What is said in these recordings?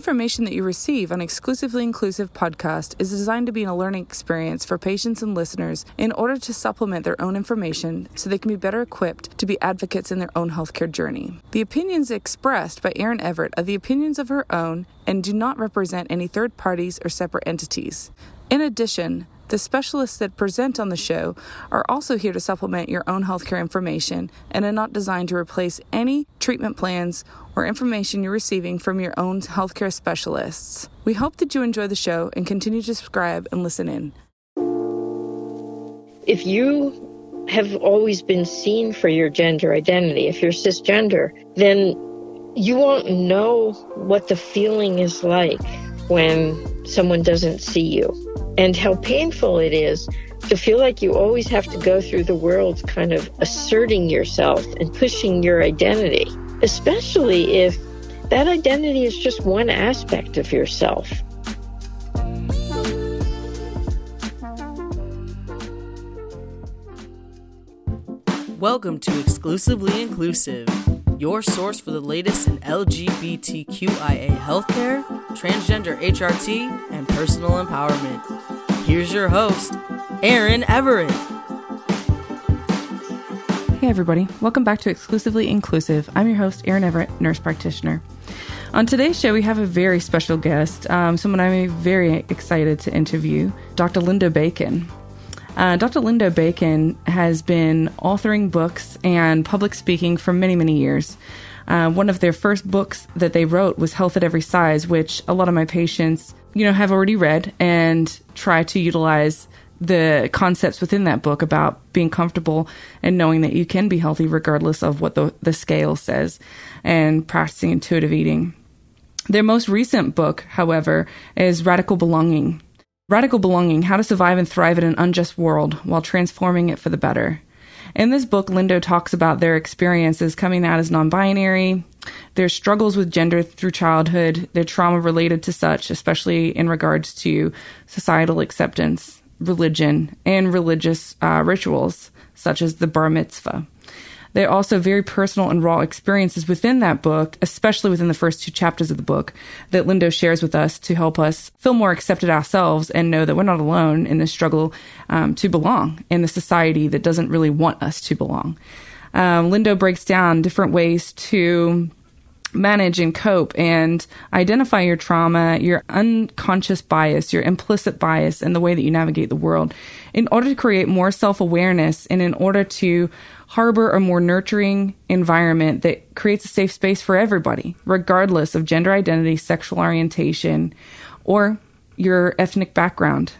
information that you receive on Exclusively Inclusive podcast is designed to be a learning experience for patients and listeners in order to supplement their own information so they can be better equipped to be advocates in their own healthcare journey. The opinions expressed by Erin Everett are the opinions of her own and do not represent any third parties or separate entities. In addition, the specialists that present on the show are also here to supplement your own healthcare information and are not designed to replace any treatment plans or information you're receiving from your own healthcare specialists. We hope that you enjoy the show and continue to subscribe and listen in. If you have always been seen for your gender identity, if you're cisgender, then you won't know what the feeling is like when someone doesn't see you and how painful it is to feel like you always have to go through the world kind of asserting yourself and pushing your identity, especially if that identity is just one aspect of yourself. Welcome to Exclusively Inclusive, your source for the latest in LGBTQIA healthcare, transgender HRT, and personal empowerment. Here's your host, Erin Everett. Hey, everybody. Welcome back to Exclusively Inclusive. I'm your host, Erin Everett, nurse practitioner. On today's show, we have a very special guest, um, someone I'm very excited to interview, Dr. Linda Bacon. Uh, Dr. Linda Bacon has been authoring books and public speaking for many, many years. Uh, one of their first books that they wrote was Health at Every Size, which a lot of my patients, you know, have already read and try to utilize the concepts within that book about being comfortable and knowing that you can be healthy regardless of what the, the scale says and practicing intuitive eating. Their most recent book, however, is Radical Belonging Radical Belonging How to Survive and Thrive in an Unjust World While Transforming It for the Better. In this book, Lindo talks about their experiences coming out as non binary, their struggles with gender through childhood, their trauma related to such, especially in regards to societal acceptance, religion, and religious uh, rituals, such as the bar mitzvah. There are also very personal and raw experiences within that book, especially within the first two chapters of the book, that Lindo shares with us to help us feel more accepted ourselves and know that we're not alone in this struggle um, to belong in the society that doesn't really want us to belong. Um, Lindo breaks down different ways to manage and cope and identify your trauma, your unconscious bias, your implicit bias, and the way that you navigate the world in order to create more self awareness and in order to harbor a more nurturing environment that creates a safe space for everybody, regardless of gender identity, sexual orientation, or your ethnic background.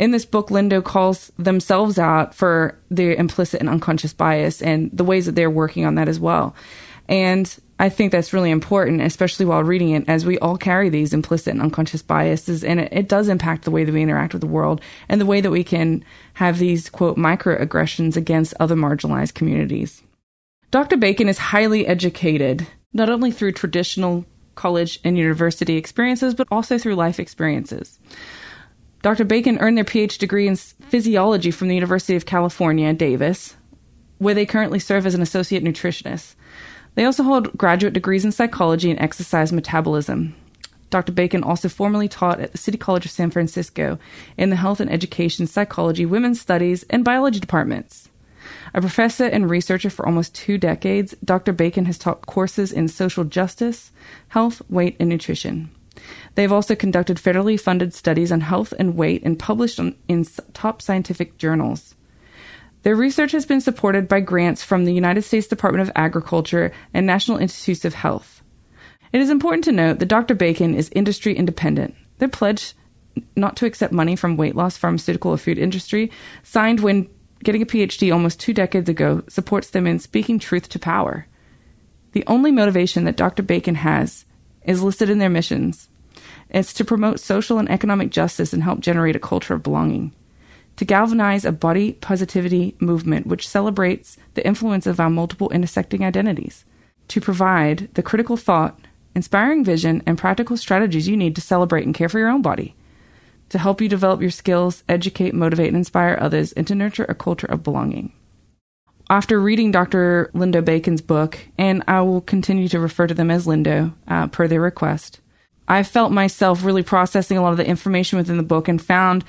In this book, Lindo calls themselves out for their implicit and unconscious bias and the ways that they're working on that as well. And I think that's really important, especially while reading it, as we all carry these implicit and unconscious biases, and it, it, does impact the way that we interact with the world and the way that we can have these, quote, microaggressions against other marginalized communities. Dr. Bacon is highly educated, not only through traditional college and university experiences, but also through life experiences. Dr. Bacon earned their PhD degree in physiology from the University of California, Davis, where they currently serve as an associate nutritionist. They also hold graduate degrees in psychology and exercise metabolism. Dr. Bacon also formerly taught at the City College of San Francisco in the Health and Education, Psychology, Women's Studies, and Biology departments. A professor and researcher for almost two decades, Dr. Bacon has taught courses in social justice, health, weight, and nutrition. They've also conducted federally funded studies on health and weight and published on, in top scientific journals. Their research has been supported by grants from the United States Department of Agriculture and National Institutes of Health. It is important to note that Dr. Bacon is industry independent. Their pledge not to accept money from weight loss, pharmaceutical, or food industry, signed when getting a PhD almost two decades ago, supports them in speaking truth to power. The only motivation that Dr. Bacon has is listed in their missions. It's to promote social and economic justice and help generate a culture of belonging to galvanize a body positivity movement which celebrates the influence of our multiple intersecting identities, to provide the critical thought, inspiring vision, and practical strategies you need to celebrate and care for your own body, to help you develop your skills, educate, motivate, and inspire others, and to nurture a culture of belonging. After reading Dr. Lindo Bacon's book, and I will continue to refer to them as Lindo uh, per their request, I felt myself really processing a lot of the information within the book and found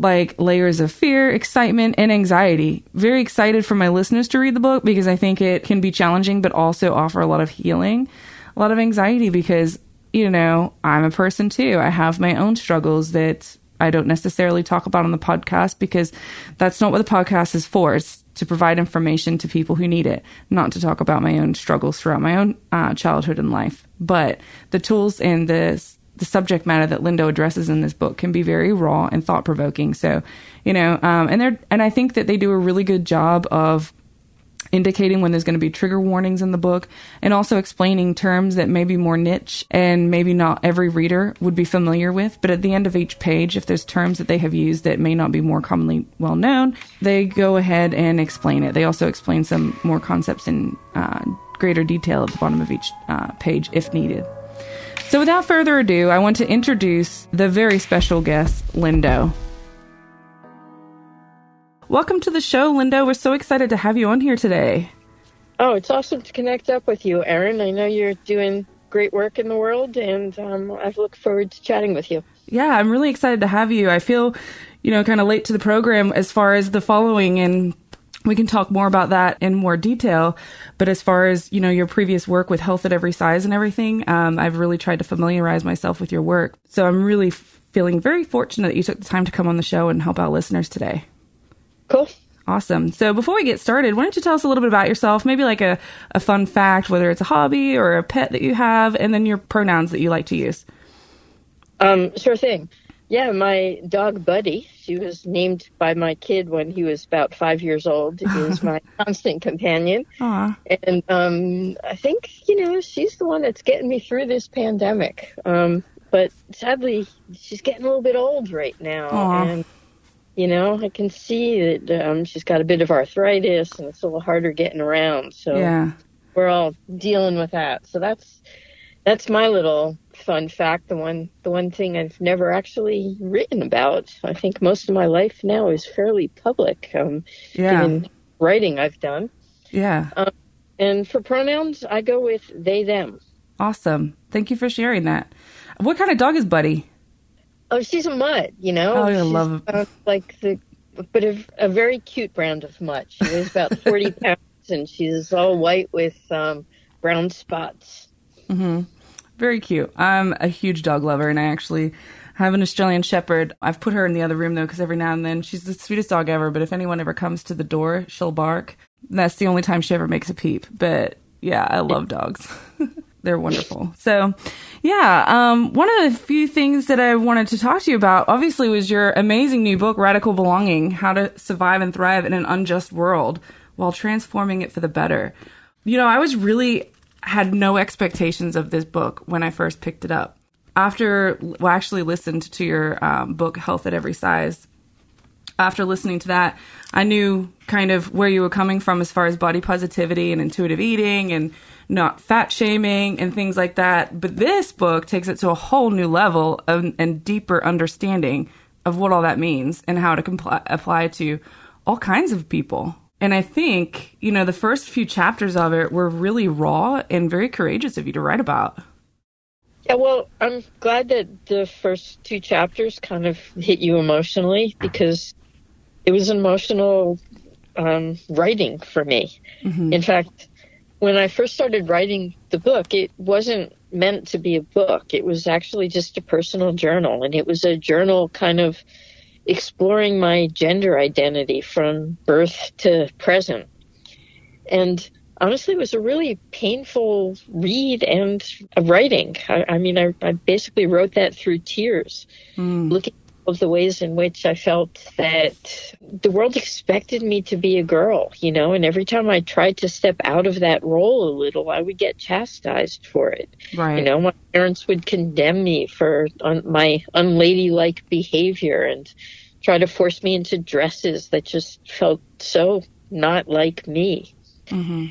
like layers of fear, excitement, and anxiety. Very excited for my listeners to read the book because I think it can be challenging, but also offer a lot of healing, a lot of anxiety because, you know, I'm a person too. I have my own struggles that I don't necessarily talk about on the podcast because that's not what the podcast is for. It's to provide information to people who need it, not to talk about my own struggles throughout my own uh, childhood and life. But the tools and the the subject matter that Lindo addresses in this book can be very raw and thought provoking. So, you know, um, and they're and I think that they do a really good job of indicating when there's going to be trigger warnings in the book and also explaining terms that may be more niche and maybe not every reader would be familiar with. But at the end of each page, if there's terms that they have used that may not be more commonly well known, they go ahead and explain it. They also explain some more concepts in uh, greater detail at the bottom of each uh, page if needed. So without further ado, I want to introduce the very special guest, Lindo. Welcome to the show, Lindo. We're so excited to have you on here today. Oh, it's awesome to connect up with you, Erin. I know you're doing great work in the world, and um, I look forward to chatting with you. Yeah, I'm really excited to have you. I feel, you know, kind of late to the program as far as the following, and we can talk more about that in more detail. But as far as you know, your previous work with health at every size and everything, um, I've really tried to familiarize myself with your work. So I'm really feeling very fortunate that you took the time to come on the show and help out listeners today. Cool. Awesome. So before we get started, why don't you tell us a little bit about yourself? Maybe like a, a fun fact, whether it's a hobby or a pet that you have, and then your pronouns that you like to use. Um, sure thing. Yeah, my dog Buddy, she was named by my kid when he was about five years old, is my constant companion. Aww. And um, I think, you know, she's the one that's getting me through this pandemic. Um, but sadly, she's getting a little bit old right now. Aww. And you know, I can see that um, she's got a bit of arthritis and it's a little harder getting around. So Yeah. we're all dealing with that. So that's that's my little fun fact. The one the one thing I've never actually written about. I think most of my life now is fairly public. Um, Yeah. given writing I've done. Yeah. And for pronouns, I go with they them. Awesome. Thank you for sharing that. What kind of dog is Buddy? Oh, she's a mutt, you know. Oh, I She's, love uh, like the, but a, a very cute brand of mutt. She weighs about forty pounds, and she's all white with um, brown spots. Very cute. I'm a huge dog lover, and I actually have an Australian Shepherd. I've put her in the other room though, because every now and then she's the sweetest dog ever. But if anyone ever comes to the door, she'll bark. That's the only time she ever makes a peep. But yeah, I love dogs. They're wonderful. So, yeah, um, one of the few things that I wanted to talk to you about, obviously, was your amazing new book, Radical Belonging: How to Survive and Thrive in an Unjust World While Transforming It for the Better. You know, I was really had no expectations of this book when I first picked it up. After well, I actually listened to your um, book, Health at Every Size, after listening to that, I knew kind of where you were coming from as far as body positivity and intuitive eating and not fat shaming and things like that. But this book takes it to a whole new level of, and deeper understanding of what all that means and how to compl- apply to all kinds of people. And I think, you know, the first few chapters of it were really raw and very courageous of you to write about. Yeah, well, I'm glad that the first two chapters kind of hit you emotionally because it was emotional um, writing for me. In fact, when I first started writing the book, it wasn't meant to be a book. It was actually just a personal journal, and it was a journal kind of exploring my gender identity from birth to present. And honestly, it was a really painful read and writing. I, I mean, I, I basically wrote that through tears, hmm. looking of the ways in which I felt that the world expected me to be a girl, you know, and every time I tried to step out of that role a little, I would get chastised for it. Right. You know, my parents would condemn me for un- my unladylike behavior and try to force me into dresses that just felt so not like me. Mm-hmm.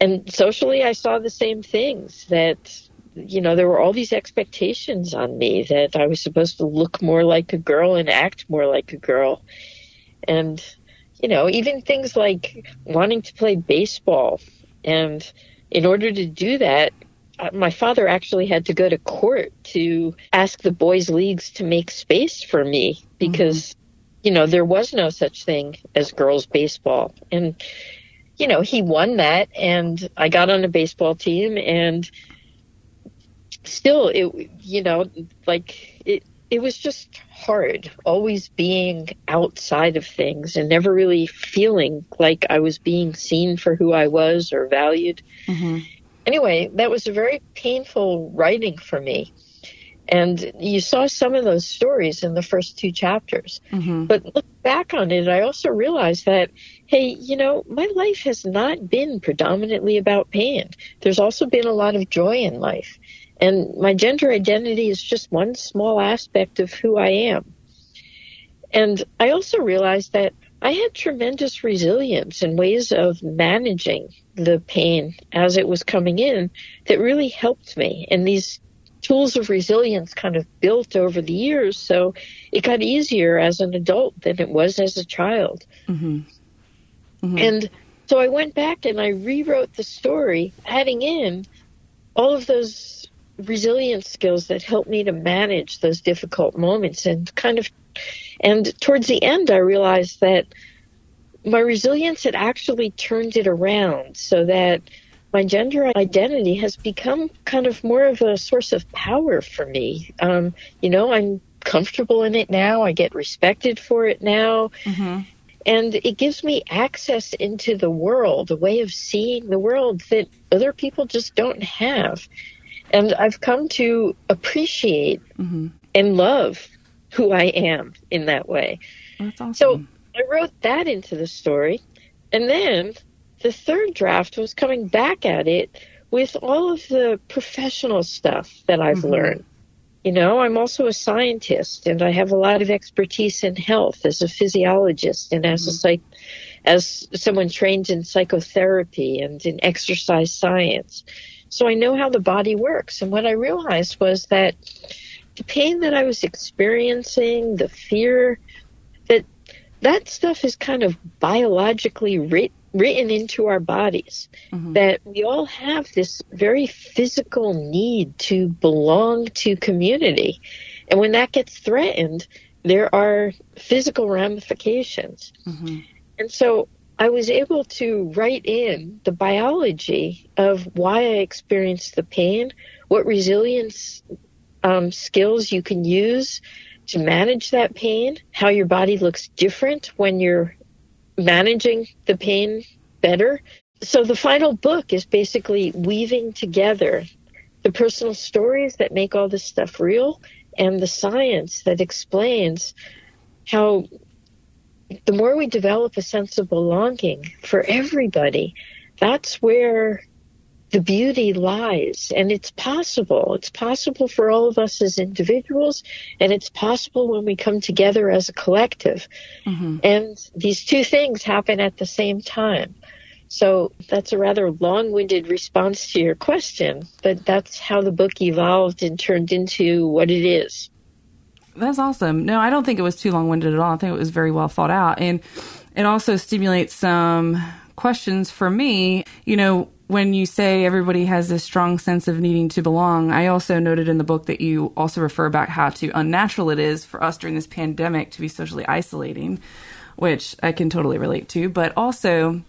And socially, I saw the same things that, you know, there were all these expectations on me that I was supposed to look more like a girl and act more like a girl. And, you know, even things like wanting to play baseball. And in order to do that, uh, my father actually had to go to court to ask the boys' leagues to make space for me because, mm-hmm. you know, there was no such thing as girls' baseball. And, you know, he won that, and I got on a baseball team, and still, it, you know, like it, it was just hard always being outside of things and never really feeling like I was being seen for who I was or valued. Mm-hmm. Anyway, that was a very painful writing for me. And you saw some of those stories in the first two chapters. Mm-hmm. But look back on it, I also realized that, hey, you know, my life has not been predominantly about pain. There's also been a lot of joy in life. And my gender identity is just one small aspect of who I am. And I also realized that I had tremendous resilience and ways of managing the pain as it was coming in that really helped me. And these tools of resilience kind of built over the years. So it got easier as an adult than it was as a child. Mm-hmm. Mm-hmm. And so I went back and I rewrote the story, adding in all of those resilience skills that helped me to manage those difficult moments and kind of and towards the end I realized that my resilience had actually turned it around so that my gender identity has become kind of more of a source of power for me. Um, you know, I'm comfortable in it now. I get respected for it now. Mm-hmm. And it gives me access into the world, a way of seeing the world that other people just don't have. And I've come to appreciate mm-hmm. and love who I am in that way. Awesome. So I wrote that into the story. And then the third draft was coming back at it with all of the professional stuff that I've mm-hmm. learned. You know, I'm also a scientist and I have a lot of expertise in health as a physiologist and as mm-hmm. a psych as someone trained in psychotherapy and in exercise science. So I know how the body works. And what I realized was that the pain that I was experiencing, the fear, that that stuff is kind of biologically writ- written into our bodies. Mm-hmm. That we all have this very physical need to belong to community. And when that gets threatened, there are physical ramifications. Mm-hmm. And so I was able to write in the biology of why I experienced the pain, what resilience um, skills you can use to manage that pain, how your body looks different when you're managing the pain better. So the final book is basically weaving together the personal stories that make all this stuff real and the science that explains how the more we develop a sense of belonging for everybody, that's where the beauty lies. And it's possible. It's possible for all of us as individuals, and it's possible when we come together as a collective. Mm-hmm. And these two things happen at the same time. So that's a rather long winded response to your question, but that's how the book evolved and turned into what it is. That's awesome. No, I don't think it was too long winded at all. I think it was very well thought out. And it also stimulates some questions for me. You know, when you say everybody has this strong sense of needing to belong, I also noted in the book that you also refer back how to unnatural it is for us during this pandemic to be socially isolating, which I can totally relate to. But also,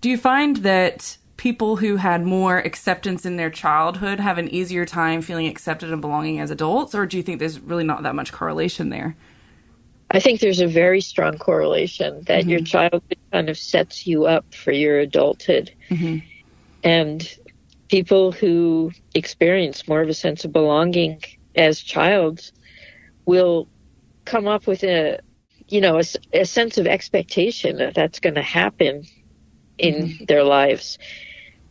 do you find that people who had more acceptance in their childhood have an easier time feeling accepted and belonging as adults, or do you think there's really not that much correlation there? I think there's a very strong correlation that mm-hmm. your childhood kind of sets you up for your adulthood. Mm-hmm. And people who experience more of a sense of belonging as childs will come up with a you know a, a sense of expectation that that's going to happen in mm-hmm. their lives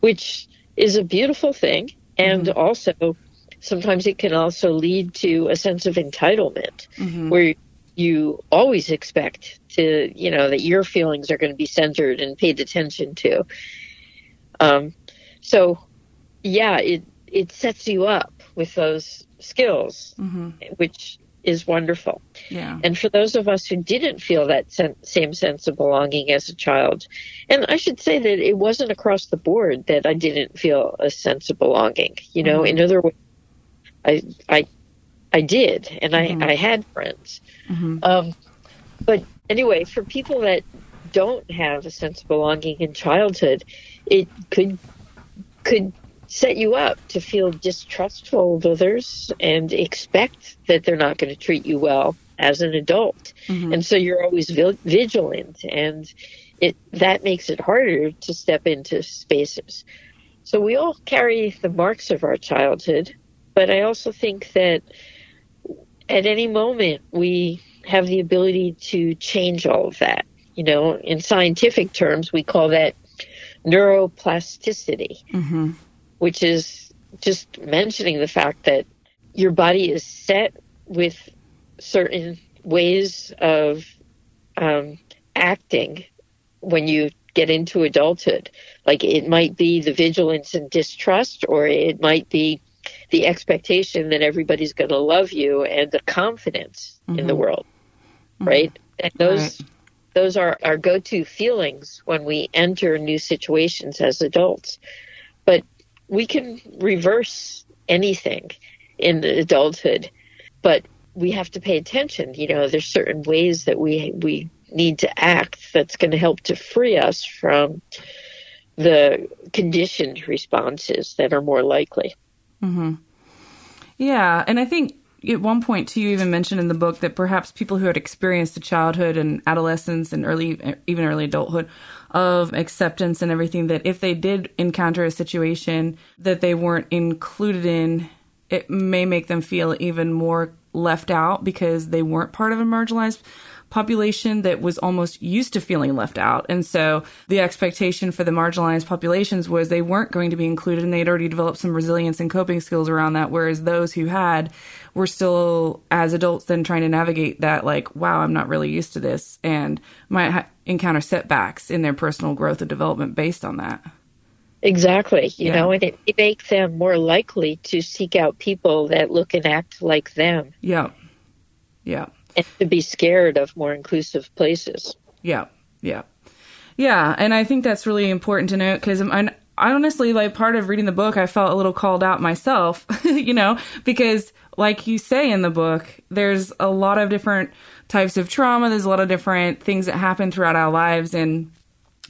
which is a beautiful thing. And mm-hmm. also, sometimes it can also lead to a sense of entitlement mm-hmm. where you always expect to, you know, that your feelings are going to be centered and paid attention to. Um, so, yeah, it, it sets you up with those skills, mm-hmm. which is wonderful. Yeah. And for those of us who didn't feel that sen- same sense of belonging as a child, and I should say that it wasn't across the board that I didn't feel a sense of belonging. You know, mm-hmm. in other words, I I I did, and I mm-hmm. I had friends. Mm-hmm. Um, but anyway, for people that don't have a sense of belonging in childhood, it could could set you up to feel distrustful of others and expect that they're not going to treat you well as an adult. Mm-hmm. And so you're always vigilant and it that makes it harder to step into spaces. So we all carry the marks of our childhood, but I also think that at any moment we have the ability to change all of that. You know, in scientific terms, we call that neuroplasticity, mm-hmm. Which is just mentioning the fact that your body is set with certain ways of um, acting when you get into adulthood. Like it might be the vigilance and distrust, or it might be the expectation that everybody's going to love you and the confidence in the world, right? And those Right. those are our go-to feelings when we enter new situations as adults. We can reverse anything in adulthood, but we have to pay attention. You know, there's certain ways that we we need to act that's going to help to free us from the conditioned responses that are more likely. Mm-hmm. Yeah, and I think at one point too, you even mentioned in the book that perhaps people who had experienced a childhood and adolescence and early, even early adulthood of acceptance and everything, that if they did encounter a situation that they weren't included in, it may make them feel even more left out because they weren't part of a marginalized population that was almost used to feeling left out. And so the expectation for the marginalized populations was they weren't going to be included and they'd already developed some resilience and coping skills around that. Whereas those who had were still, as adults, then trying to navigate that, like, wow, I'm not really used to this, and might ha- encounter setbacks in their personal growth and development based on that. Exactly. You Yeah. know, and it, it makes them more likely to seek out people that look and act like them Yeah. Yeah. And to be scared of more inclusive places. Yeah, yeah, yeah. And I think that's really important to note because I, honestly like part of reading the book. I felt a little called out myself, you know, because like you say in the book, there's a lot of different types of trauma. There's a lot of different things that happen throughout our lives, and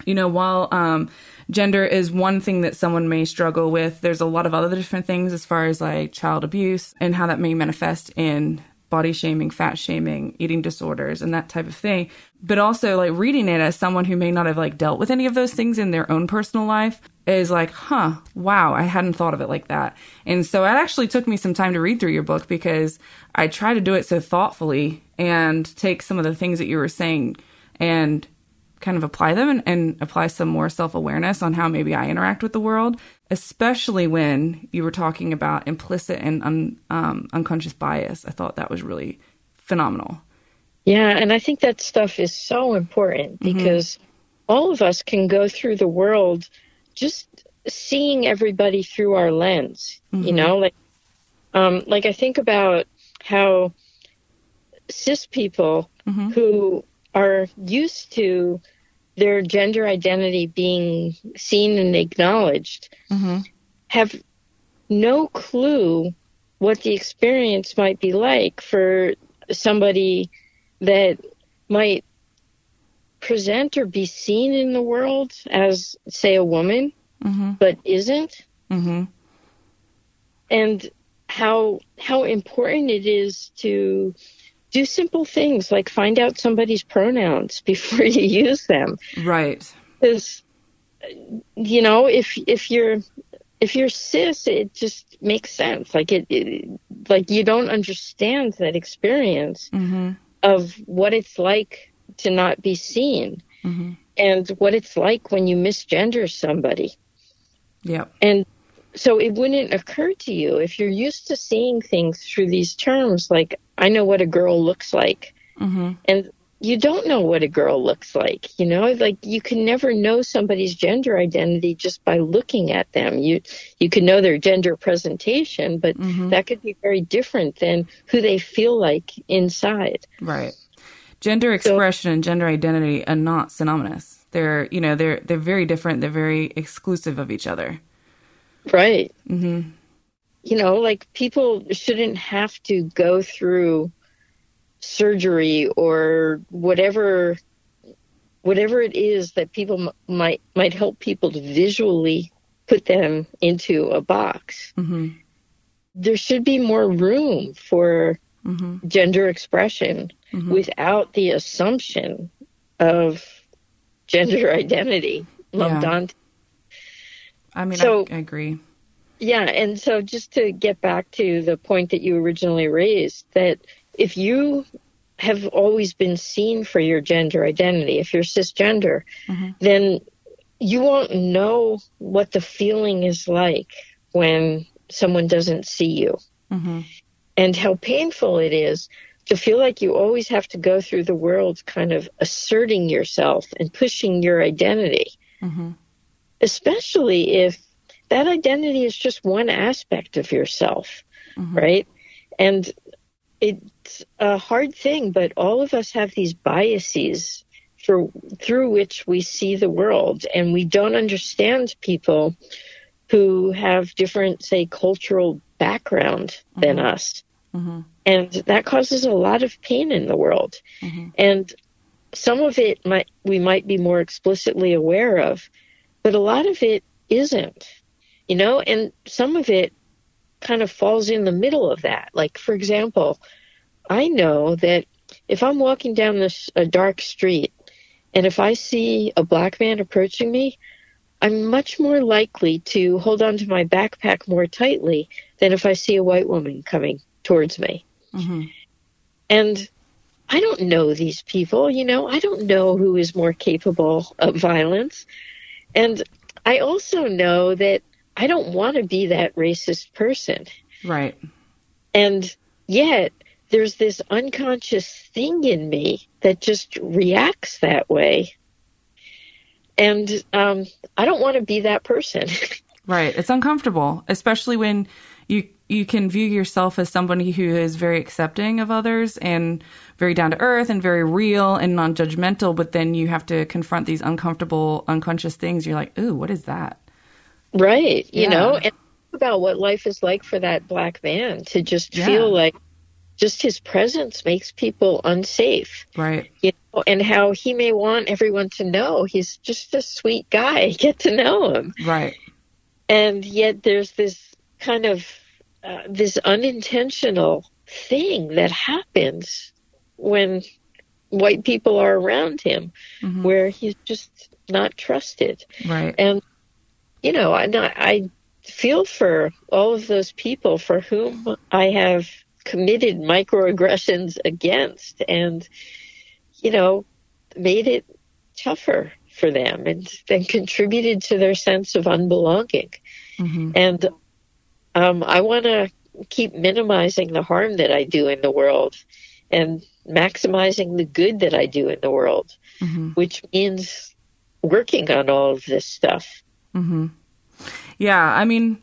you know, while um, gender is one thing that someone may struggle with, there's a lot of other different things as far as like child abuse and how that may manifest in body shaming, fat shaming, eating disorders, and that type of thing. But also, like reading it as someone who may not have like dealt with any of those things in their own personal life is like, huh, wow, I hadn't thought of it like that. And so it actually took me some time to read through your book because I try to do it so thoughtfully and take some of the things that you were saying and kind of apply them and, and apply some more self awareness on how maybe I interact with the world, especially when you were talking about implicit and un, um, unconscious bias. I thought that was really phenomenal. Yeah, and I think that stuff is so important because all of us can go through the world just seeing everybody through our lens. You know, like um like I think about how cis people who are used to their gender identity being seen and acknowledged have no clue what the experience might be like for somebody that might present or be seen in the world as, say, a woman, but isn't, Mm-hmm. and how how important it is to do simple things like find out somebody's pronouns before you use them Right. because you know if if you're if you're cis it just makes sense like it, it like you don't understand that experience Mm-hmm. of what it's like to not be seen Mm-hmm. and what it's like when you misgender somebody Yeah. and so it wouldn't occur to you if you're used to seeing things through these terms like i know what a girl looks like. Mm-hmm. and you don't know what a girl looks like you know? Like you can never know somebody's gender identity just by looking at them. You you can know their gender presentation but mm-hmm. that could be very different than who they feel like inside. Right. Gender expression so, and gender identity are not synonymous. They're you know they're they're very different. They're very exclusive of each other right mm-hmm. you know like people shouldn't have to go through surgery or whatever whatever it is that people m- might might help people to visually put them into a box. Mm-hmm. There should be more room for mm-hmm. gender expression mm-hmm. without the assumption of gender identity lumped yeah. onto. I mean, so, I, I agree. Yeah, and so just to get back to the point that you originally raised, that if you have always been seen for your gender identity, if you're cisgender, mm-hmm. then you won't know what the feeling is like when someone doesn't see you. Mm-hmm. And how painful it is to feel like you always have to go through the world kind of asserting yourself and pushing your identity. Mm-hmm. Especially if that identity is just one aspect of yourself, mm-hmm. right? And it's a hard thing, but all of us have these biases for, through which we see the world, and we don't understand people who have different, say, cultural background mm-hmm. than us. Mm-hmm. And that causes a lot of pain in the world. Mm-hmm. And some of it might we might be more explicitly aware of, but a lot of it isn't. You know, and some of it kind of falls in the middle of that. Like, for example, I know that if I'm walking down this a dark street and if I see a black man approaching me, I'm much more likely to hold on to my backpack more tightly than if I see a white woman coming towards me. Mm-hmm. And I don't know these people, you know, I don't know who is more capable of violence. And I also know that I don't want to be that racist person. Right. And yet, there's this unconscious thing in me that just reacts that way. And um, I don't want to be that person. right. It's uncomfortable, especially when you you can view yourself as somebody who is very accepting of others and very down to earth and very real and non judgmental, but then you have to confront these uncomfortable, unconscious things. You're like, ooh, what is that? Right. You know, and about what life is like for that black man to just yeah. feel like just his presence makes people unsafe. Right. You know, and how he may want everyone to know he's just a sweet guy. Get to know him. Right. And yet there's this kind of uh, this unintentional thing that happens when white people are around him mm-hmm. where he's just not trusted. Right. And you know, I, I feel for all of those people for whom I have committed microaggressions against and, you know, made it tougher for them and then contributed to their sense of unbelonging. Mm-hmm. And um, I want to keep minimizing the harm that I do in the world and maximizing the good that I do in the world, mm-hmm. which means working on all of this stuff. Mm-hmm. Yeah, I mean,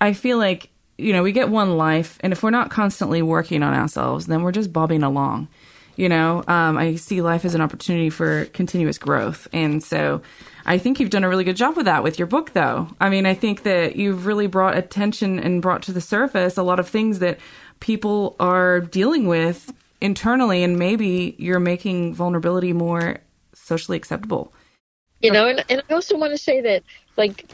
I feel like you know we get one life, and if we're not constantly working on ourselves, then we're just bobbing along. You know, um, I see life as an opportunity for continuous growth, and so I think you've done a really good job with that with your book, though. I mean, I think that you've really brought attention and brought to the surface a lot of things that people are dealing with internally, and maybe you're making vulnerability more socially acceptable. You know, and, and I also want to say that, like,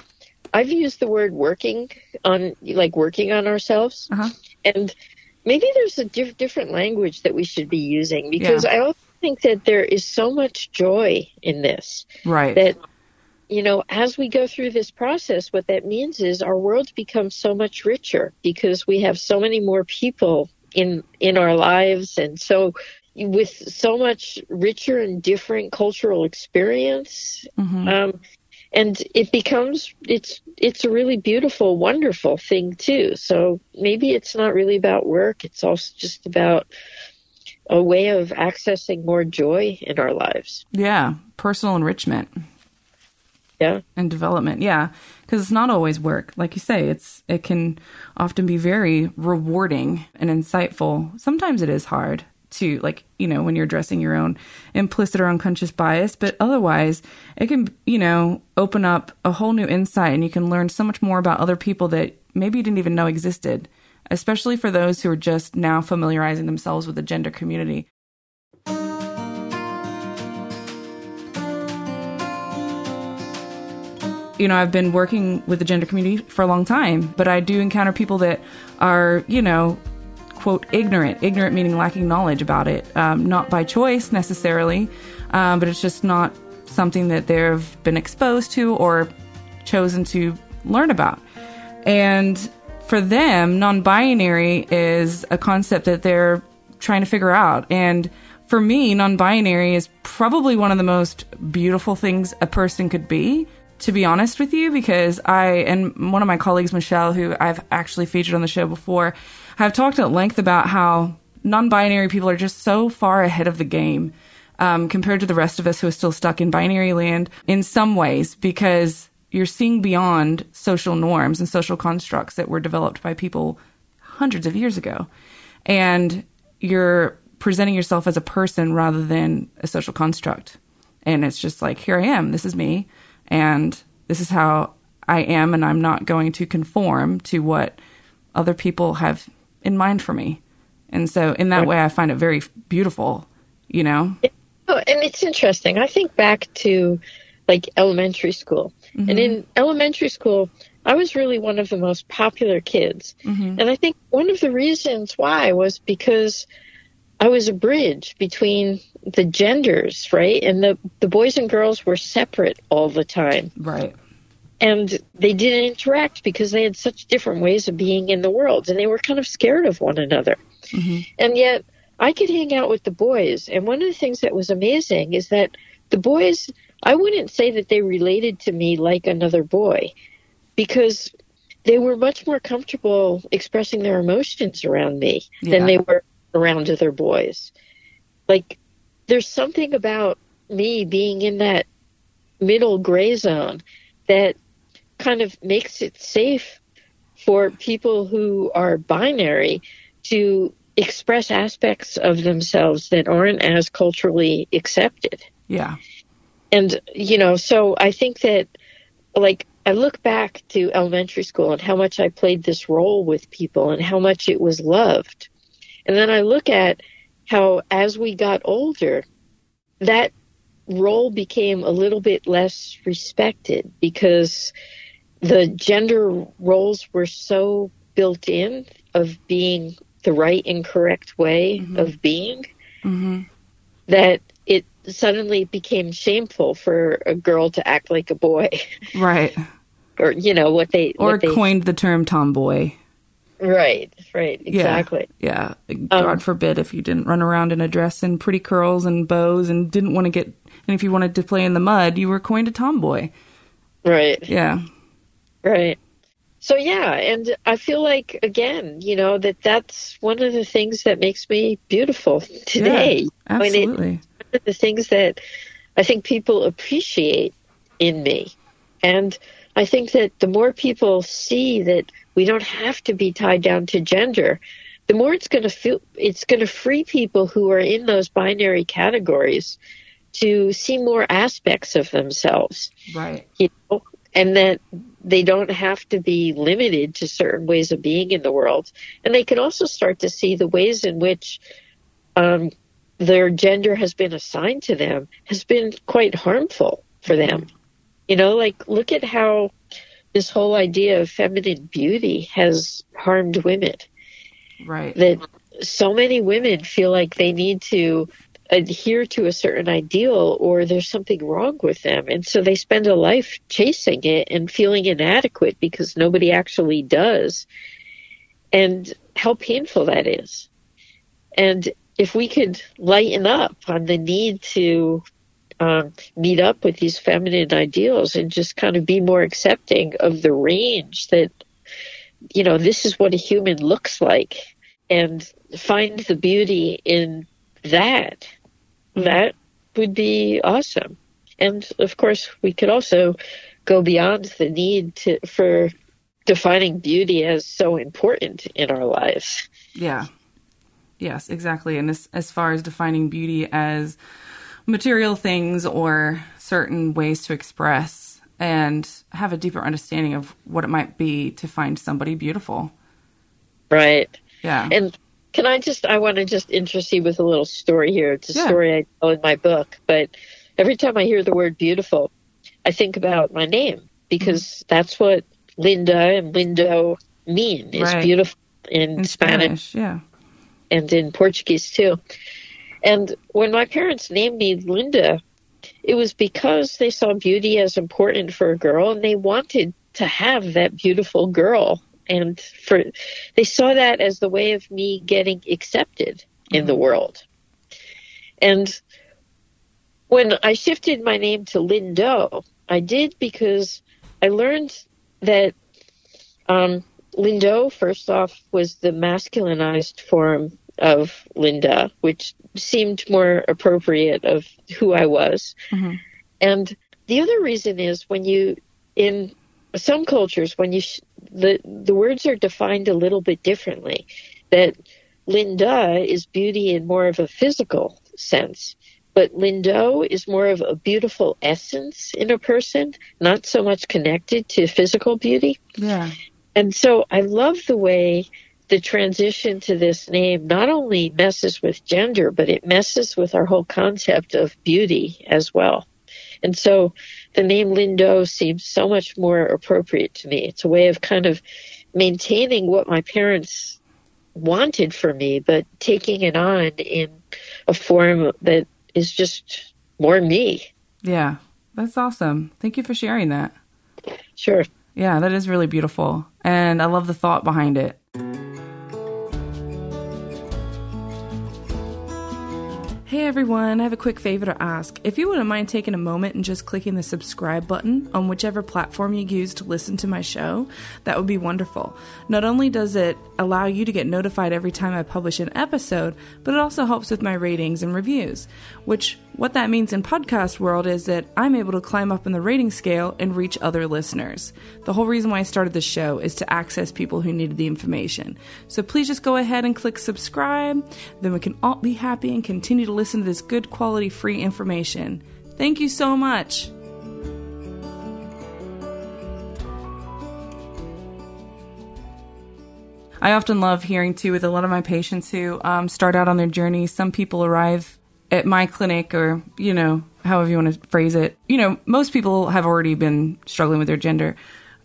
I've used the word working on, like working on ourselves, uh-huh. and maybe there's a diff- different language that we should be using because yeah. I also think that there is so much joy in this. Right. That you know, as we go through this process, what that means is our world becomes so much richer because we have so many more people in in our lives, and so with so much richer and different cultural experience. Mm-hmm. Um, and it becomes it's it's a really beautiful wonderful thing too so maybe it's not really about work it's also just about a way of accessing more joy in our lives. Yeah, personal enrichment. Yeah. And development. Yeah, because it's not always work. Like you say, it's it can often be very rewarding and insightful. Sometimes it is hard to like, you know, when you're addressing your own implicit or unconscious bias, but otherwise, it can, you know, open up a whole new insight and you can learn so much more about other people that maybe you didn't even know existed especially for those who are just now familiarizing themselves with the gender community. You know, I've been working with the gender community for a long time, but I do encounter people that are, you know, quote, ignorant. Ignorant meaning lacking knowledge about it, um, not by choice necessarily, um, but it's just not something that they've been exposed to or chosen to learn about. And for them, non binary is a concept that they're trying to figure out. And for me, non binary is probably one of the most beautiful things a person could be, to be honest with you, because I and one of my colleagues, Michelle, who I've actually featured on the show before, have talked at length about how non binary people are just so far ahead of the game. Um, compared to the rest of us who are still stuck in binary land in some ways, because you're seeing beyond social norms and social constructs that were developed by people hundreds of years ago. And you're presenting yourself as a person rather than a social construct. And it's just like, here I am, this is me, and this is how I am, and I'm not going to conform to what other people have in mind for me. And so, in that way, I find it very beautiful, you know? Oh, and it's interesting. I think back to like elementary school. Mm-hmm. And in elementary school, I was really one of the most popular kids. Mm-hmm. And I think one of the reasons why was because I was a bridge between the genders, right? And the, the boys and girls were separate all the time. Right. And they didn't interact because they had such different ways of being in the world and they were kind of scared of one another. Mm-hmm. And yet I could hang out with the boys. And one of the things that was amazing is that the boys I wouldn't say that they related to me like another boy because they were much more comfortable expressing their emotions around me yeah. than they were around other boys. Like, there's something about me being in that middle gray zone that kind of makes it safe for people who are binary to express aspects of themselves that aren't as culturally accepted. Yeah and you know so i think that like i look back to elementary school and how much i played this role with people and how much it was loved and then i look at how as we got older that role became a little bit less respected because the gender roles were so built in of being the right and correct way mm-hmm. of being mm-hmm. that it suddenly became shameful for a girl to act like a boy. Right. or you know what they or what they, coined the term tomboy. Right, right, exactly. Yeah, yeah. God um, forbid if you didn't run around in a dress and pretty curls and bows and didn't want to get and if you wanted to play in the mud, you were coined a tomboy. Right. Yeah. Right. So yeah, and I feel like again, you know, that that's one of the things that makes me beautiful today. Yeah, absolutely of the things that I think people appreciate in me. And I think that the more people see that we don't have to be tied down to gender, the more it's going to feel it's going to free people who are in those binary categories to see more aspects of themselves. Right. You know, and that they don't have to be limited to certain ways of being in the world. And they can also start to see the ways in which um, their gender has been assigned to them has been quite harmful for them. You know, like look at how this whole idea of feminine beauty has harmed women. Right. That so many women feel like they need to adhere to a certain ideal or there's something wrong with them. And so they spend a life chasing it and feeling inadequate because nobody actually does. And how painful that is. And if we could lighten up on the need to um, meet up with these feminine ideals and just kind of be more accepting of the range that, you know, this is what a human looks like and find the beauty in that, that would be awesome. And of course, we could also go beyond the need to, for defining beauty as so important in our lives. Yeah. Yes, exactly. And as, as far as defining beauty as material things or certain ways to express and have a deeper understanding of what it might be to find somebody beautiful. Right. Yeah. And can I just, I want to just interest you with a little story here. It's a Yeah. story I tell in my book, but every time I hear the word beautiful, I think about my name because Mm-hmm. that's what Linda and Lindo mean is Right. beautiful in, In Spanish Spanish, yeah. and in Portuguese too. And when my parents named me Linda, it was because they saw beauty as important for a girl and they wanted to have that beautiful girl. And for they saw that as the way of me getting accepted in the world. And when I shifted my name to Lindo, I did because I learned that um, Lindo, first off, was the masculinized form of Linda, which seemed more appropriate of who I was. Mhm. And the other reason is when you, in some cultures, when you, sh- the, the words are defined a little bit differently. That Linda is beauty in more of a physical sense, but Lindo is more of a beautiful essence in a person, not so much connected to physical beauty. Yeah. And so I love the way the transition to this name not only messes with gender, but it messes with our whole concept of beauty as well. And so the name Lindo seems so much more appropriate to me. It's a way of kind of maintaining what my parents wanted for me, but taking it on in a form that is just more me. Yeah. That's awesome. Thank you for sharing that. Sure. Yeah, that is really beautiful. And I love the thought behind it. Hey everyone, I have a quick favor to ask. If you wouldn't mind taking a moment and just clicking the subscribe button on whichever platform you use to listen to my show, that would be wonderful. Not only does it allow you to get notified every time I publish an episode, but it also helps with my ratings and reviews. Which, what that means in podcast world is that I'm able to climb up in the rating scale and reach other listeners. The whole reason why I started this show is to access people who needed the information. So please just go ahead and click subscribe. Then we can all be happy and continue to listen to this good quality free information. Thank you so much. I often love hearing too with a lot of my patients who um, start out on their journey. Some people arrive at my clinic, or you know, however you want to phrase it. You know, most people have already been struggling with their gender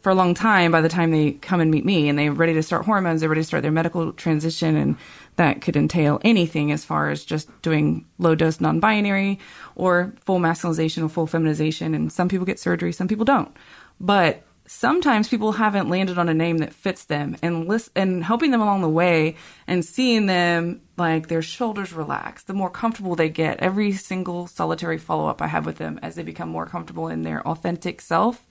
for a long time by the time they come and meet me, and they're ready to start hormones. They're ready to start their medical transition, and that could entail anything as far as just doing low dose non binary or full masculinization or full feminization. And some people get surgery, some people don't. But sometimes people haven't landed on a name that fits them and list and helping them along the way and seeing them like their shoulders relax the more comfortable they get. Every single solitary follow-up i have with them as they become more comfortable in their authentic self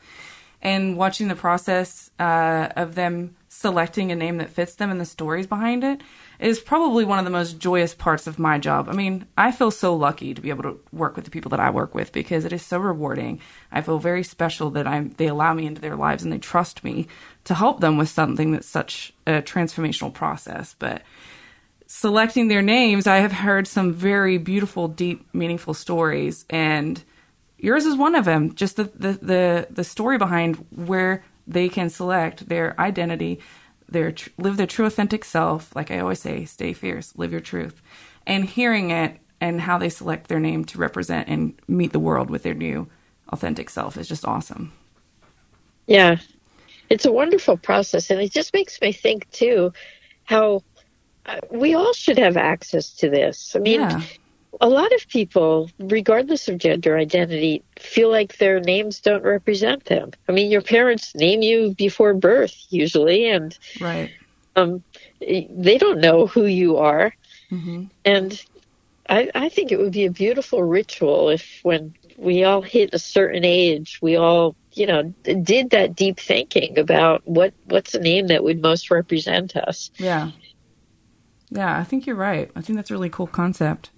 and watching the process uh, of them selecting a name that fits them and the stories behind it is probably one of the most joyous parts of my job. I mean, I feel so lucky to be able to work with the people that I work with because it is so rewarding. I feel very special that I'm they allow me into their lives and they trust me to help them with something that's such a transformational process. But selecting their names, I have heard some very beautiful, deep, meaningful stories and yours is one of them. Just the the the, the story behind where they can select their identity, their tr- live their true authentic self. Like I always say, stay fierce, live your truth, and hearing it and how they select their name to represent and meet the world with their new authentic self is just awesome. Yeah, it's a wonderful process, and it just makes me think too how uh, we all should have access to this. I mean, Yeah. A lot of people, regardless of gender identity, feel like their names don't represent them. I mean, your parents name you before birth usually, and Right. um, they don't know who you are. hmm And I, I think it would be a beautiful ritual if, when we all hit a certain age, we all, you know, did that deep thinking about what what's a name that would most represent us. Yeah. Yeah, I think you're right. I think that's a really cool concept.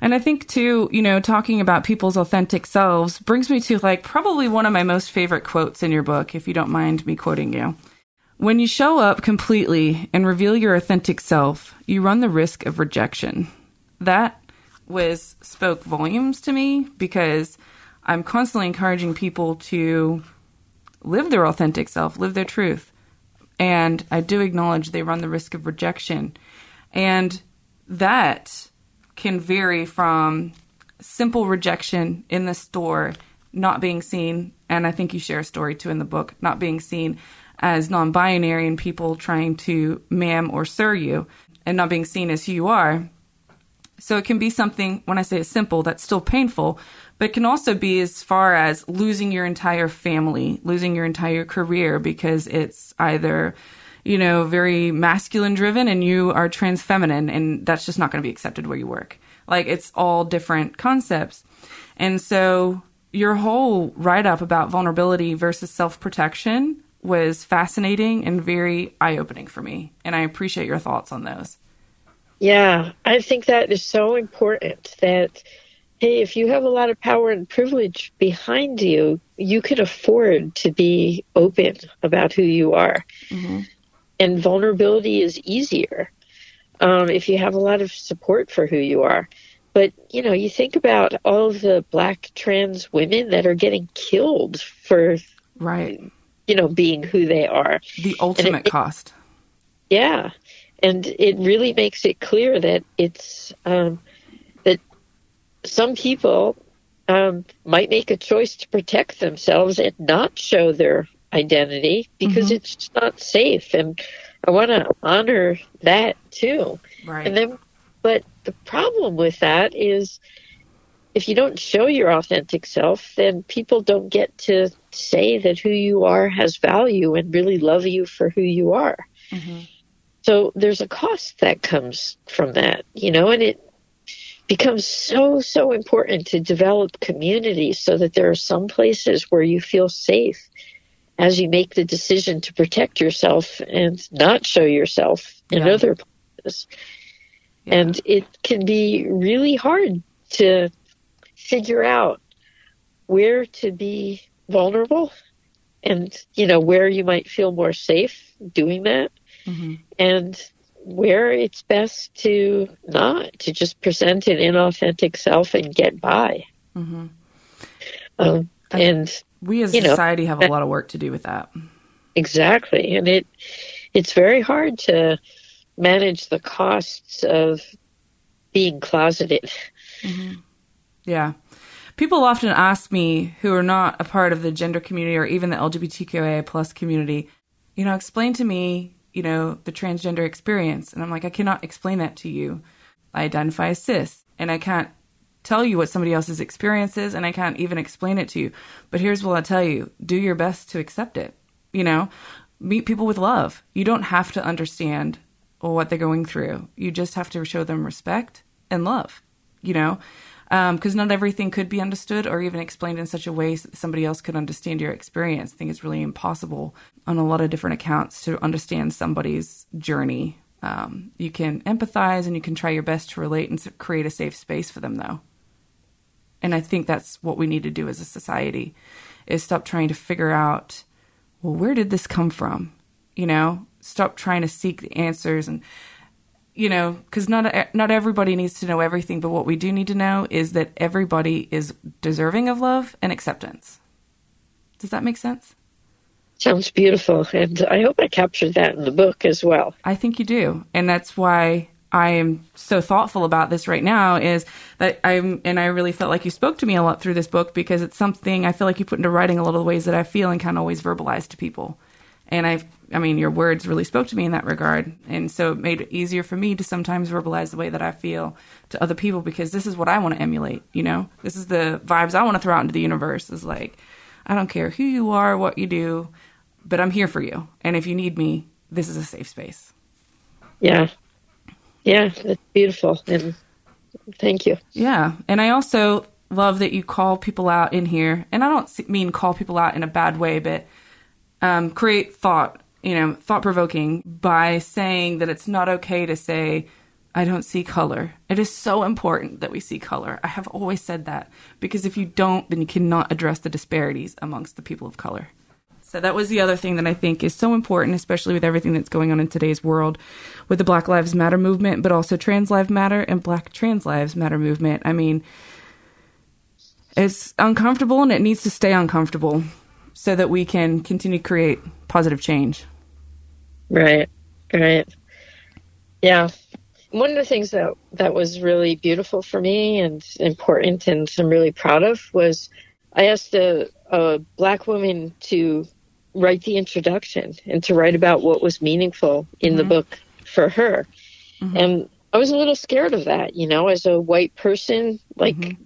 And I think too, you know, talking about people's authentic selves brings me to like probably one of my most favorite quotes in your book, if you don't mind me quoting you. When you show up completely and reveal your authentic self, you run the risk of rejection. That was spoke volumes to me because I'm constantly encouraging people to live their authentic self, live their truth. And I do acknowledge they run the risk of rejection. And that can vary from simple rejection in the store, not being seen, and I think you share a story too in the book, not being seen as non binary and people trying to ma'am or sir you, and not being seen as who you are. So it can be something, when I say it's simple, that's still painful, but it can also be as far as losing your entire family, losing your entire career because it's either, you know, very masculine driven and you are trans feminine and that's just not going to be accepted where you work. Like it's all different concepts. And so your whole write up about vulnerability versus self protection was fascinating and very eye opening for me. And I appreciate your thoughts on those. Yeah, I think that is so important that hey, if you have a lot of power and privilege behind you, you can afford to be open about who you are. Mm-hmm. And vulnerability is easier um, if you have a lot of support for who you are. But, you know, you think about all of the black trans women that are getting killed for, right, you know, being who they are. The ultimate it, cost. Yeah. And it really makes it clear that it's, um, that some people um, might make a choice to protect themselves and not show their identity because mm-hmm. it's not safe. And I want to honor that too. Right. And then, but the problem with that is if you don't show your authentic self, then people don't get to say that who you are has value and really love you for who you are. Mm-hmm. So there's a cost that comes from that, you know, and it becomes so, so important to develop communities so that there are some places where you feel safe as you make the decision to protect yourself and not show yourself in yeah. other places. Yeah. And it can be really hard to figure out where to be vulnerable and, you know, where you might feel more safe doing that. Mm-hmm. And where it's best to not, to just present an inauthentic self and get by. Mm-hmm. Um, and we as a society know, have a lot of work to do with that. Exactly, and it it's very hard to manage the costs of being closeted. Mm-hmm. Yeah. People often ask me who are not a part of the gender community or even the LGBTQIA plus community, you know, explain to me, you know, the transgender experience. And I'm like, I cannot explain that to you. I identify as cis and I can't tell you what somebody else's experience is and I can't even explain it to you. But here's what I'll tell you do your best to accept it. You know, meet people with love. You don't have to understand what they're going through, you just have to show them respect and love, you know? Because um, not everything could be understood or even explained in such a way that somebody else could understand your experience. I think it's really impossible on a lot of different accounts to understand somebody's journey. Um, you can empathize and you can try your best to relate and create a safe space for them, though. And I think that's what we need to do as a society is stop trying to figure out, well, where did this come from? You know, stop trying to seek the answers and you know, because not not everybody needs to know everything, but what we do need to know is that everybody is deserving of love and acceptance. Does that make sense? Sounds beautiful, and I hope I captured that in the book as well. I think you do, and that's why I am so thoughtful about this right now is that I'm, and I really felt like you spoke to me a lot through this book because it's something I feel like you put into writing a lot of the ways that I feel and kind of always verbalize to people. And I, I mean, your words really spoke to me in that regard. And so it made it easier for me to sometimes verbalize the way that I feel to other people because this is what I want to emulate, you know? This is the vibes I want to throw out into the universe is like, I don't care who you are, what you do, but I'm here for you. And if you need me, this is a safe space. Yeah, yeah, it's beautiful. And thank you. Yeah. And I also love that you call people out in here. And I don't mean call people out in a bad way, but um, create thought, you know, thought provoking by saying that it's not okay to say I don't see color. It is so important that we see color. I have always said that because if you don't, then you cannot address the disparities amongst the people of color. So that was the other thing that I think is so important, especially with everything that's going on in today's world with the Black Lives Matter movement, but also Trans Lives Matter and Black Trans Lives Matter movement. I mean, it's uncomfortable and it needs to stay uncomfortable so that we can continue to create positive change. Right, right. Yeah. One of the things that, that was really beautiful for me and important and I'm really proud of was I asked a, a black woman to write the introduction and to write about what was meaningful in mm-hmm. the book for her. Mm-hmm. And I was a little scared of that, you know, as a white person. Like, mm-hmm.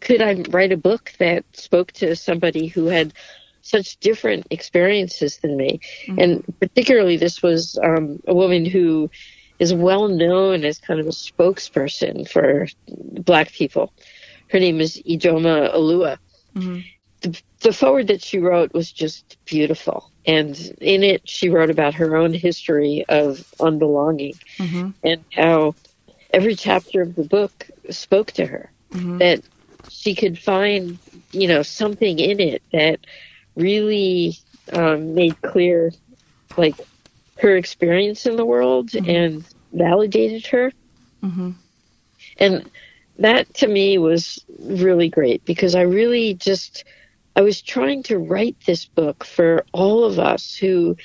could I write a book that spoke to somebody who had such different experiences than me? Mm-hmm. And particularly, this was um, a woman who is well known as kind of a spokesperson for black people. Her name is Ijeoma Oluo. Mm-hmm the, the forward that she wrote was just beautiful. And in it, she wrote about her own history of unbelonging mm-hmm. and how every chapter of the book spoke to her. Mm-hmm. That she could find, you know, something in it that really um, made clear, like, her experience in the world mm-hmm. and validated her. Mm-hmm. And that to me was really great because I really just I was trying to write this book for all of us who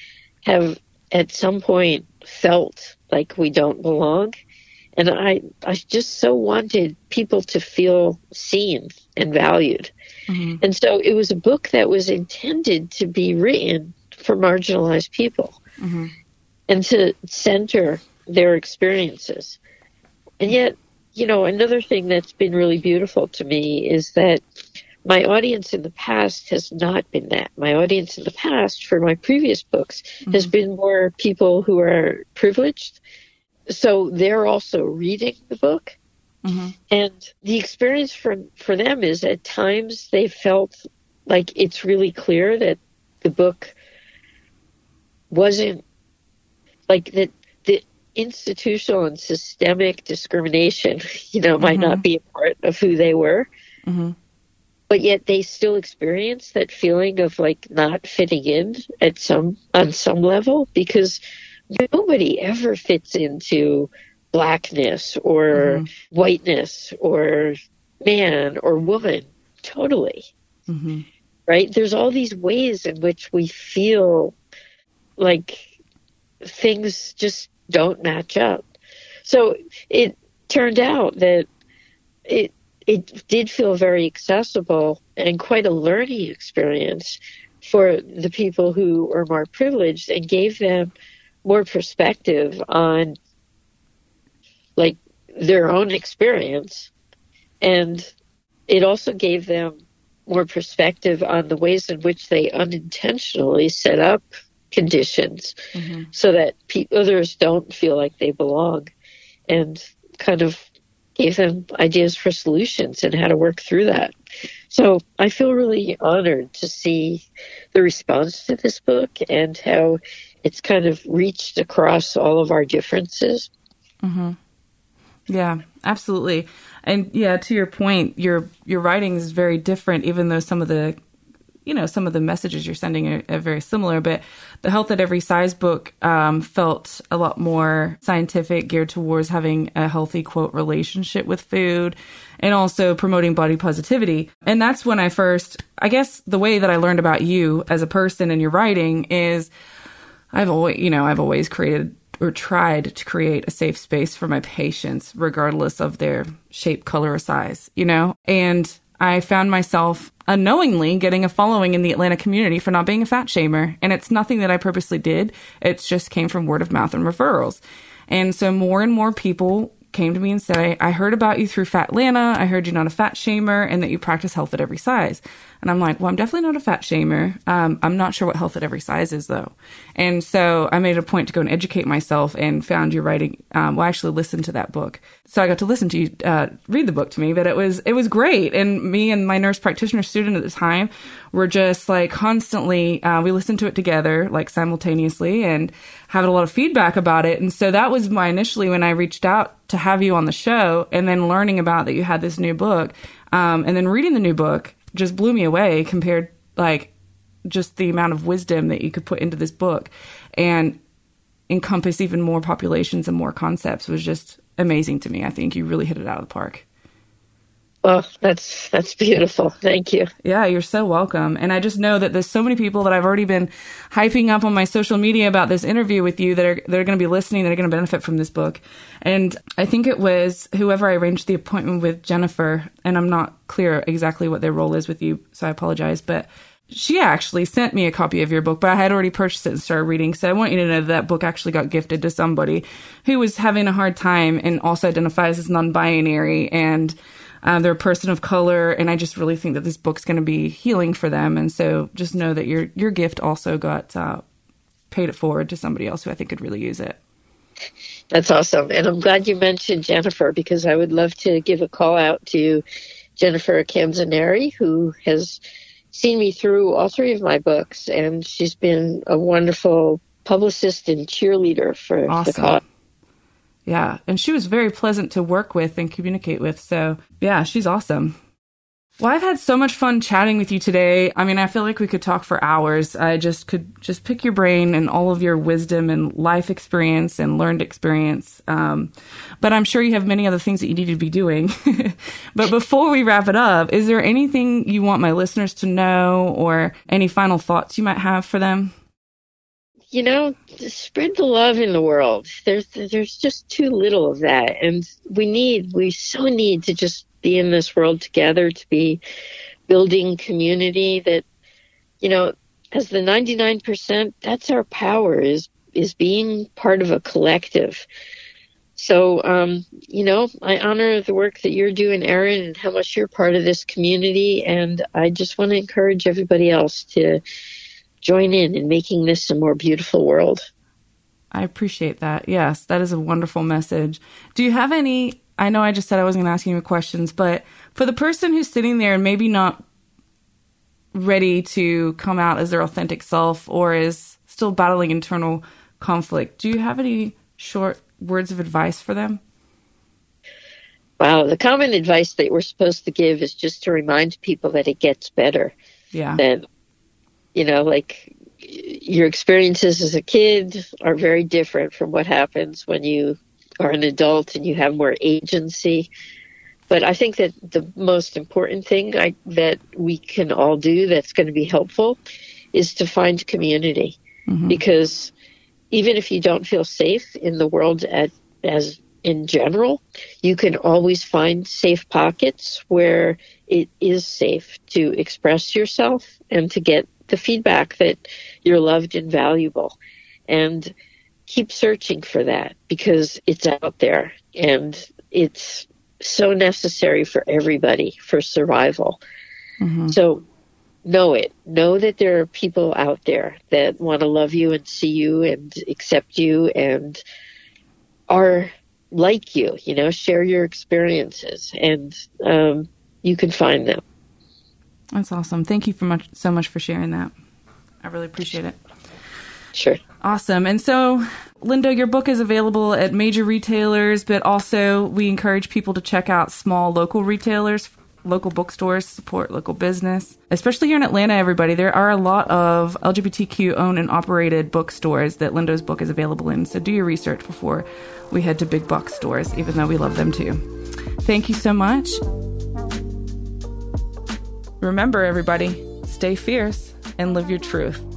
have at some point felt like we don't belong. And I, I just so wanted people to feel seen and valued. Mm-hmm. And so it was a book that was intended to be written for marginalized people mm-hmm. and to center their experiences. And yet, you know, another thing that's been really beautiful to me is that my audience in the past has not been that. My audience in the past for my previous books mm-hmm. has been more people who are privileged. So they're also reading the book. Mm-hmm. And the experience for, for them is at times they felt like it's really clear that the book wasn't like that the institutional and systemic discrimination, you know, might mm-hmm. not be a part of who they were. But yet they still experience that feeling of like not fitting in at some on some level because nobody ever fits into blackness or mm-hmm. whiteness or man or woman totally mm-hmm. right there's all these ways in which we feel like things just don't match up so it turned out that it it did feel very accessible and quite a learning experience for the people who were more privileged and gave them more perspective on like their own experience and it also gave them more perspective on the ways in which they unintentionally set up conditions mm-hmm. so that pe- others don't feel like they belong and kind of gave them ideas for solutions and how to work through that. So I feel really honored to see the response to this book and how it's kind of reached across all of our differences. Mm-hmm. Yeah, absolutely. And yeah, to your point, your your writing is very different, even though some of the you know some of the messages you're sending are, are, very similar but the health at every size book um, felt a lot more scientific geared towards having a healthy quote relationship with food and also promoting body positivity. And that's when i first i guess the way that i learned about you as a person and your writing is i've always you know i've always created or tried to create a safe space for my patients regardless of their shape color or size you know? And I found myself unknowingly getting a following in the Atlanta community for not being a fat shamer. And it's nothing that I purposely did. It just came from word of mouth and referrals. And so more and more people came to me and said, I, heard about you through Fat Fatlanta. I heard you're not a fat shamer and that you practice health at every size. And I'm like, well, I'm definitely not a fat shamer. Um, I'm not sure what health at every size is though. And so I made a point to go and educate myself and found your writing. Um, well, I actually listened to that book. So I got to listen to you, uh, read the book to me, but it was, it was great. And me and my nurse practitioner student at the time were just like constantly, uh, we listened to it together, like simultaneously and having a lot of feedback about it. And so that was my initially when I reached out to have you on the show and then learning about that you had this new book um, and then reading the new book just blew me away compared like just the amount of wisdom that you could put into this book and encompass even more populations and more concepts was just amazing to me. I think you really hit it out of the park. Well, that's that's beautiful. Thank you. Yeah, you're so welcome. And I just know that there's so many people that I've already been hyping up on my social media about this interview with you that are that are going to be listening that are going to benefit from this book. And I think it was whoever I arranged the appointment with Jennifer, and I'm not clear exactly what their role is with you, so I apologize, but she actually sent me a copy of your book, but I had already purchased it and started reading. So I want you to know that, that book actually got gifted to somebody who was having a hard time and also identifies as non-binary and uh, they're a person of color. And I just really think that this book's going to be healing for them. And so just know that your your gift also got uh, paid it forward to somebody else who I think could really use it. That's awesome. And I'm glad you mentioned Jennifer because I would love to give a call out to Jennifer Canzoneri, who has seen me through all three of my books, and she's been a wonderful publicist and cheerleader for awesome. the cause. Yeah, and she was very pleasant to work with and communicate with. So, yeah, she's awesome. Well, I've had so much fun chatting with you today. I mean, I feel like we could talk for hours. I just could just pick your brain and all of your wisdom and life experience and learned experience. Um, but I'm sure you have many other things that you need to be doing. but before we wrap it up, is there anything you want my listeners to know or any final thoughts you might have for them? You know, spread the love in the world. There's there's just too little of that, and we need we so need to just be in this world together, to be building community that, you know, as the 99%, that's our power is, is being part of a collective. So, um, you know, I honor the work that you're doing, Erin, and how much you're part of this community. And I just want to encourage everybody else to join in in making this a more beautiful world. I appreciate that. Yes, that is a wonderful message. Do you have any I know I just said I wasn't going to ask you questions, but for the person who's sitting there and maybe not ready to come out as their authentic self or is still battling internal conflict, do you have any short words of advice for them? Wow, the common advice that we're supposed to give is just to remind people that it gets better. Yeah. That, you know, like your experiences as a kid are very different from what happens when you are an adult and you have more agency. But I think that the most important thing I, that we can all do that's going to be helpful is to find community. Mm-hmm. Because even if you don't feel safe in the world at, as in general, you can always find safe pockets where it is safe to express yourself and to get the feedback that you're loved and valuable. And keep searching for that because it's out there and it's so necessary for everybody for survival. Mm-hmm. So know it. Know that there are people out there that want to love you and see you and accept you and are like you, you know, share your experiences and um, you can find them. That's awesome. Thank you for much, so much for sharing that. I really appreciate it. Sure. Awesome. And so, Linda, your book is available at major retailers, but also we encourage people to check out small local retailers, local bookstores, support local business. Especially here in Atlanta, everybody, there are a lot of LGBTQ owned and operated bookstores that Linda's book is available in. So do your research before we head to big box stores, even though we love them too. Thank you so much. Remember, everybody, stay fierce and live your truth.